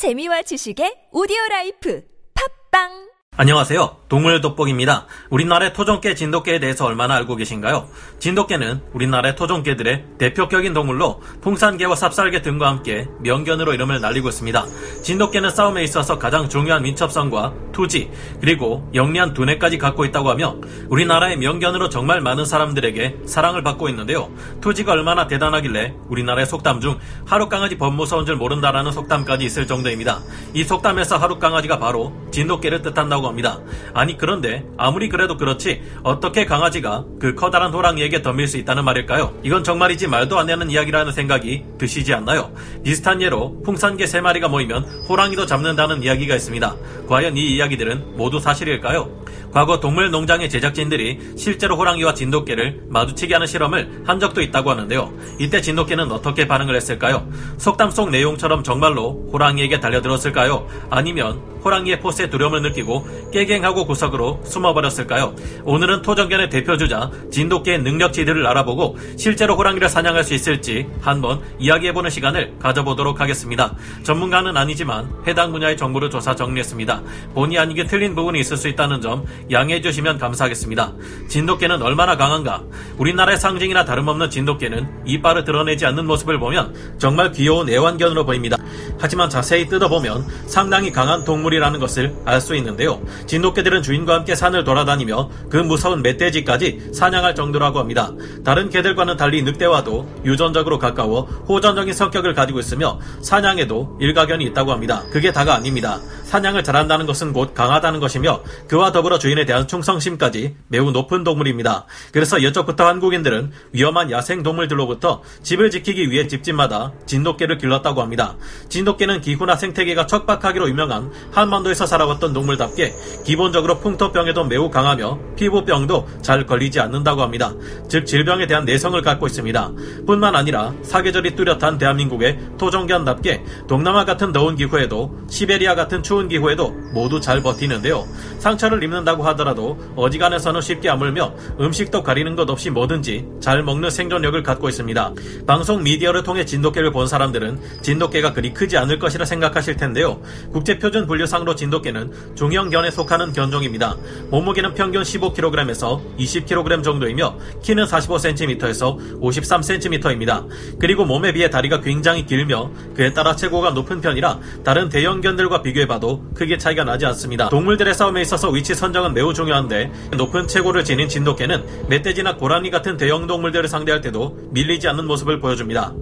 재미와 지식의 오디오 라이프. 팟빵 안녕하세요. 동물 돋보기입니다. 우리나라의 토종개 진돗개에 대해서 얼마나 알고 계신가요? 진돗개는 우리나라의 토종개들의 대표격인 동물로 풍산개와 삽살개 등과 함께 명견으로 이름을 날리고 있습니다. 진돗개는 싸움에 있어서 가장 중요한 민첩성과 투지 그리고 영리한 두뇌까지 갖고 있다고 하며 우리나라의 명견으로 정말 많은 사람들에게 사랑을 받고 있는데요. 투지가 얼마나 대단하길래 우리나라의 속담 중 하루 강아지 범 무서운 줄 모른다라는 속담까지 있을 정도입니다. 이 속담에서 하루 강아지가 바로 진돗개를 뜻한다고 합니다. 아니 그런데 아무리 그래도 그렇지 어떻게 강아지가 그 커다란 호랑이에게 덤빌 수 있다는 말일까요? 이건 정말이지 말도 안 되는 이야기라는 생각이 드시지 않나요? 비슷한 예로 풍산개 세 마리가 모이면 호랑이도 잡는다는 이야기가 있습니다. 과연 이 이야기들은 모두 사실일까요? 과거 동물 농장의 제작진들이 실제로 호랑이와 진돗개를 마주치게 하는 실험을 한 적도 있다고 하는데요. 이때 진돗개는 어떻게 반응을 했을까요? 속담 속 내용처럼 정말로 호랑이에게 달려들었을까요? 아니면 호랑이의 포스에 두려움을 느끼고 깨갱하고 구석으로 숨어버렸을까요? 오늘은 토정견의 대표주자 진돗개의 능력치들을 알아보고 실제로 호랑이를 사냥할 수 있을지 한번 이야기해보는 시간을 가져보도록 하겠습니다. 전문가는 아니지만 해당 분야의 정보를 조사 정리했습니다. 본의 아니게 틀린 부분이 있을 수 있다는 점 양해해 주시면 감사하겠습니다. 진돗개는 얼마나 강한가? 우리나라의 상징이나 다름없는 진돗개는 이빨을 드러내지 않는 모습을 보면 정말 귀여운 애완견으로 보입니다. 하지만 자세히 뜯어보면 상당히 강한 동물이라는 것을 알 수 있는데요. 진돗개들은 주인과 함께 산을 돌아다니며 그 무서운 멧돼지까지 사냥할 정도라고 합니다. 다른 개들과는 달리 늑대와도 유전적으로 가까워 호전적인 성격을 가지고 있으며 사냥에도 일가견이 있다고 합니다. 그게 다가 아닙니다. 사냥을 잘한다는 것은 곧 강하다는 것이며 그와 더불어 주인에 대한 충성심까지 매우 높은 동물입니다. 그래서 여적부터 한국인들은 위험한 야생 동물들로부터 집을 지키기 위해 집집마다 진돗개를 길렀다고 합니다. 진돗개는 기후나 생태계가 척박하기로 유명한 한반도에서 살아왔던 동물답게 기본적으로 풍토병에도 매우 강하며 피부병도 잘 걸리지 않는다고 합니다. 즉 질병에 대한 내성을 갖고 있습니다. 뿐만 아니라 사계절이 뚜렷한 대한민국의 토종견답게 동남아 같은 더운 기후에도 시베리아 같은 추운 기후에도 모두 잘 버티는데요. 상처를 입는다고 하더라도 어지간해서는 쉽게 아물며 음식도 가리는 것 없이 뭐든지 잘 먹는 생존력을 갖고 있습니다. 방송 미디어를 통해 진돗개를 본 사람들은 진돗개가 그리 크지 않을 것이라 생각하실 텐데요. 국제표준 분류상으로 진돗개는 중형견에 속하는 견종입니다. 몸무게는 평균 15kg에서 20kg 정도이며 키는 45cm에서 53cm입니다. 그리고 몸에 비해 다리가 굉장히 길며 그에 따라 체구가 높은 편이라 다른 대형견들과 비교해봐도 크게 차이가 나지 않습니다. 동물들의 싸움에 있어서 위치 선정은 매우 중요한데 높은 체구를 지닌 진돗개는 멧돼지나 고 라니 같은 대형 동물들을 상대할 때도 밀리지 않는 모습을 보여줍니다.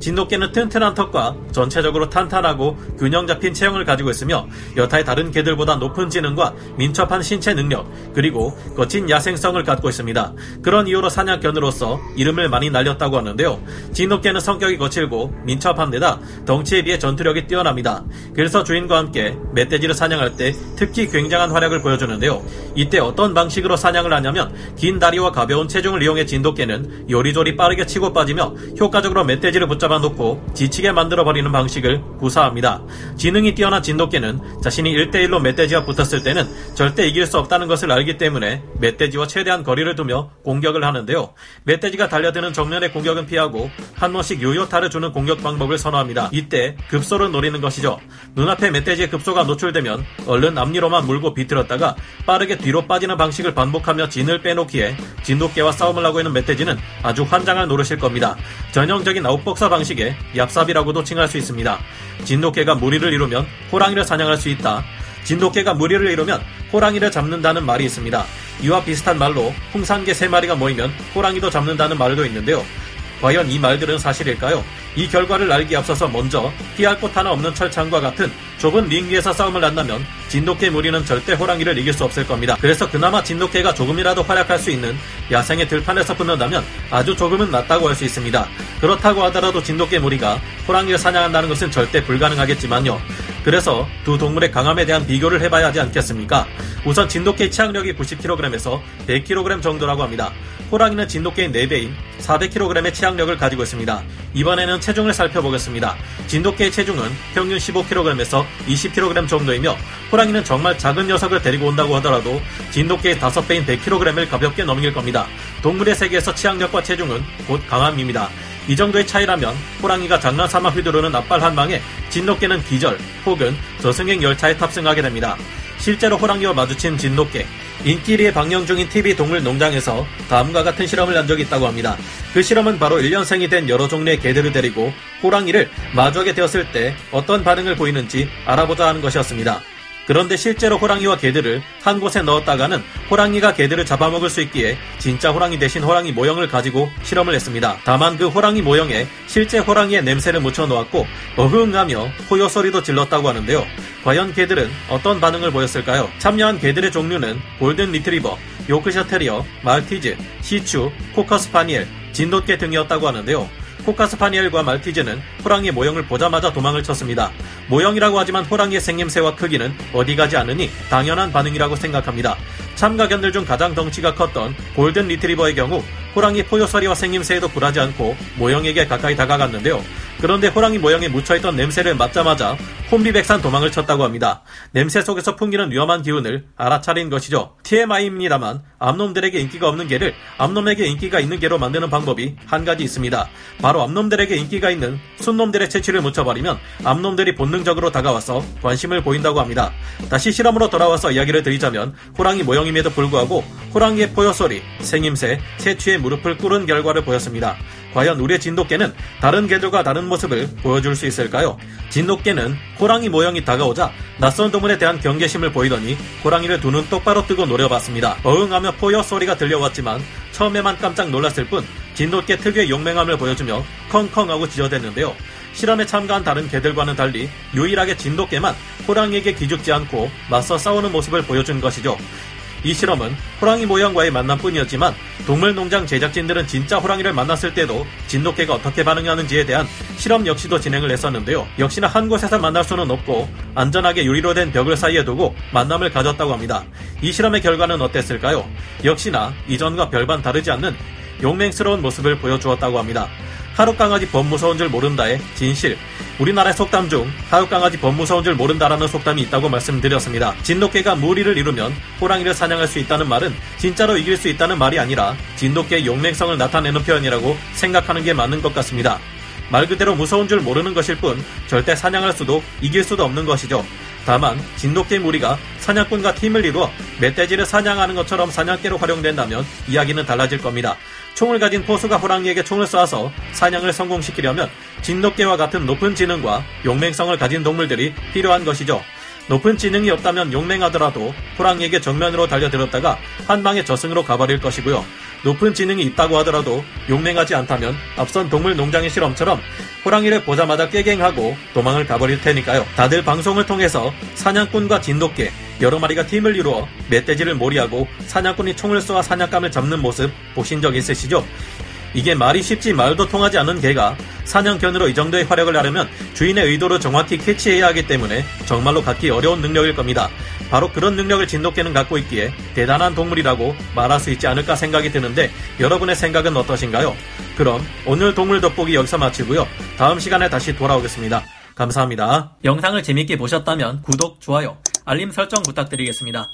진돗개는 튼튼한 턱과 전체적으로 탄탄하고 균형 잡힌 체형을 가지고 있으며 여타의 다른 개들보다 높은 지능과 민첩한 신체 능력 그리고 거친 야생성을 갖고 있습니다. 그런 이유로 사냥견으로서 이름을 많이 날렸다고 하는데요. 진돗개는 성격이 거칠고 민첩한 데다 덩치에 비해 전투력이 뛰어납니다. 그래서 주인과 함께 멧돼지를 사냥할 때 특히 굉장한 활약을 보여주는데요. 이때 어떤 방식으로 사냥을 하냐면 긴 다리와 가벼운 체중을 이용해 진돗개는 요리조리 빠르게 치고 빠지며 효과적으로 멧돼지를 붙잡 잡아놓고 지치게 만들어버리는 방식을 구사합니다. 지능이 뛰어난 진돗개는 자신이 1대1로 멧돼지와 붙었을 때는 절대 이길 수 없다는 것을 알기 때문에 멧돼지와 최대한 거리를 두며 공격을 하는데요. 멧돼지가 달려드는 정면의 공격은 피하고 한 번씩 요요타를 주는 공격 방법을 선호합니다. 이때 급소를 노리는 것이죠. 눈앞에 멧돼지의 급소가 노출되면 얼른 앞니로만 물고 비틀었다가 빠르게 뒤로 빠지는 방식을 반복하며 진을 빼놓기에 진돗개와 싸움을 하고 있는 멧돼지는 아주 환장할 노릇일 겁니다. 전형적인 아웃복사 방식 의 얍삽이라고도 칭할 수 있습니다. 진돗개가 무리를 이루면 호랑이를 사냥할 수 있다. 진돗개가 무리를 이루면 호랑이를 잡는다는 말이 있습니다. 이와 비슷한 말로 홍산개 세 마리가 모이면 호랑이도 잡는다는 말도 있는데요. 과연 이 말들은 사실일까요? 이 결과를 알기 앞서서 먼저 피할 곳 하나 없는 철창과 같은 좁은 링 위에서 싸움을 한다면 진돗개 무리는 절대 호랑이를 이길 수 없을 겁니다. 그래서 그나마 진돗개가 조금이라도 활약할 수 있는 야생의 들판에서 붙는다면 아주 조금은 낫다고 할 수 있습니다. 그렇다고 하더라도 진돗개 무리가 호랑이를 사냥한다는 것은 절대 불가능하겠지만요. 그래서 두 동물의 강함에 대한 비교를 해봐야 하지 않겠습니까? 우선 진돗개의 치악력이 90kg에서 100kg 정도라고 합니다. 호랑이는 진돗개의 4배인 400kg의 치악력을 가지고 있습니다. 이번에는 체중을 살펴보겠습니다. 진돗개의 체중은 평균 15kg에서 20kg 정도이며 호랑이는 정말 작은 녀석을 데리고 온다고 하더라도 진돗개의 5배인 100kg을 가볍게 넘길 겁니다. 동물의 세계에서 치악력과 체중은 곧 강함입니다. 이 정도의 차이라면 호랑이가 장난삼아 휘두르는 앞발 한 방에 진돗개는 기절 혹은 저승행 열차에 탑승하게 됩니다. 실제로 호랑이와 마주친 진돗개. 인기리에 방영 중인 TV 동물 농장에서 다음과 같은 실험을 한 적이 있다고 합니다. 그 실험은 바로 1년생이 된 여러 종류의 개들을 데리고 호랑이를 마주하게 되었을 때 어떤 반응을 보이는지 알아보자 하는 것이었습니다. 그런데 실제로 호랑이와 개들을 한 곳에 넣었다가는 호랑이가 개들을 잡아먹을 수 있기에 진짜 호랑이 대신 호랑이 모형을 가지고 실험을 했습니다. 다만 그 호랑이 모형에 실제 호랑이의 냄새를 묻혀 놓았고 어흥하며 포효 소리도 질렀다고 하는데요. 과연 개들은 어떤 반응을 보였을까요? 참여한 개들의 종류는 골든 리트리버, 요크셔 테리어, 말티즈, 시추, 코커스패니얼, 진돗개 등이었다고 하는데요. 코커스패니얼과 말티즈는 호랑이 모형을 보자마자 도망을 쳤습니다. 모형이라고 하지만 호랑이의 생김새와 크기는 어디 가지 않으니 당연한 반응이라고 생각합니다. 참가견들 중 가장 덩치가 컸던 골든 리트리버의 경우 호랑이 포효 소리와 생김새에도 굴하지 않고 모형에게 가까이 다가갔는데요. 그런데 호랑이 모형에 묻혀있던 냄새를 맡자마자 혼비백산 도망을 쳤다고 합니다. 냄새 속에서 풍기는 위험한 기운을 알아차린 것이죠. TMI입니다만 암놈들에게 인기가 없는 개를 암놈에게 인기가 있는 개로 만드는 방법이 한 가지 있습니다. 바로 암놈들에게 인기가 있는 순놈들의 채취를 묻혀버리면 암놈들이 본능적으로 다가와서 관심을 보인다고 합니다. 다시 실험으로 돌아와서 이야기를 드리자면 호랑이 모형임에도 불구하고 호랑이의 포효 소리, 생임새, 채취에 무릎을 꿇은 결과를 보였습니다. 과연 우리의 진돗개는 다른 개들과 다른 모습을 보여줄 수 있을까요? 진돗개는 호랑이 모형이 다가오자 낯선 동물에 대한 경계심을 보이더니 호랑이를 두 눈 똑바로 뜨고 노려봤습니다. 어흥하며 포효 소리가 들려왔지만 처음에만 깜짝 놀랐을 뿐 진돗개 특유의 용맹함을 보여주며 컹컹하고 지저댔는데요. 실험에 참가한 다른 개들과는 달리 유일하게 진돗개만 호랑이에게 기죽지 않고 맞서 싸우는 모습을 보여준 것이죠. 이 실험은 호랑이 모형과의 만남뿐이었지만 동물농장 제작진들은 진짜 호랑이를 만났을 때도 진돗개가 어떻게 반응하는지에 대한 실험 역시도 진행을 했었는데요. 역시나 한 곳에서 만날 수는 없고 안전하게 유리로 된 벽을 사이에 두고 만남을 가졌다고 합니다. 이 실험의 결과는 어땠을까요? 역시나 이전과 별반 다르지 않는 용맹스러운 모습을 보여주었다고 합니다. 하룻강아지 범 무서운 줄 모른다의 진실. 우리나라의 속담 중 하룻강아지 범 무서운 줄 모른다라는 속담이 있다고 말씀드렸습니다. 진돗개가 무리를 이루면 호랑이를 사냥할 수 있다는 말은 진짜로 이길 수 있다는 말이 아니라 진돗개의 용맹성을 나타내는 표현이라고 생각하는 게 맞는 것 같습니다. 말 그대로 무서운 줄 모르는 것일 뿐 절대 사냥할 수도 이길 수도 없는 것이죠. 다만 진돗개 무리가 사냥꾼과 팀을 이루어 멧돼지를 사냥하는 것처럼 사냥개로 활용된다면 이야기는 달라질 겁니다. 총을 가진 포수가 호랑이에게 총을 쏴서 사냥을 성공시키려면 진돗개와 같은 높은 지능과 용맹성을 가진 동물들이 필요한 것이죠. 높은 지능이 없다면 용맹하더라도 호랑이에게 정면으로 달려들었다가 한 방에 저승으로 가버릴 것이고요. 높은 지능이 있다고 하더라도 용맹하지 않다면 앞선 동물 농장의 실험처럼 호랑이를 보자마자 깨갱하고 도망을 가버릴 테니까요. 다들 방송을 통해서 사냥꾼과 진돗개 여러 마리가 팀을 이루어 멧돼지를 몰이하고 사냥꾼이 총을 쏘아 사냥감을 잡는 모습 보신 적 있으시죠? 이게 말이 쉽지 말도 통하지 않는 개가 사냥견으로 이 정도의 활약을 하려면 주인의 의도를 정확히 캐치해야 하기 때문에 정말로 갖기 어려운 능력일 겁니다. 바로 그런 능력을 진돗개는 갖고 있기에 대단한 동물이라고 말할 수 있지 않을까 생각이 드는데 여러분의 생각은 어떠신가요? 그럼 오늘 동물 돋보기 여기서 마치고요. 다음 시간에 다시 돌아오겠습니다. 감사합니다. 영상을 재밌게 보셨다면 구독, 좋아요, 알림 설정 부탁드리겠습니다.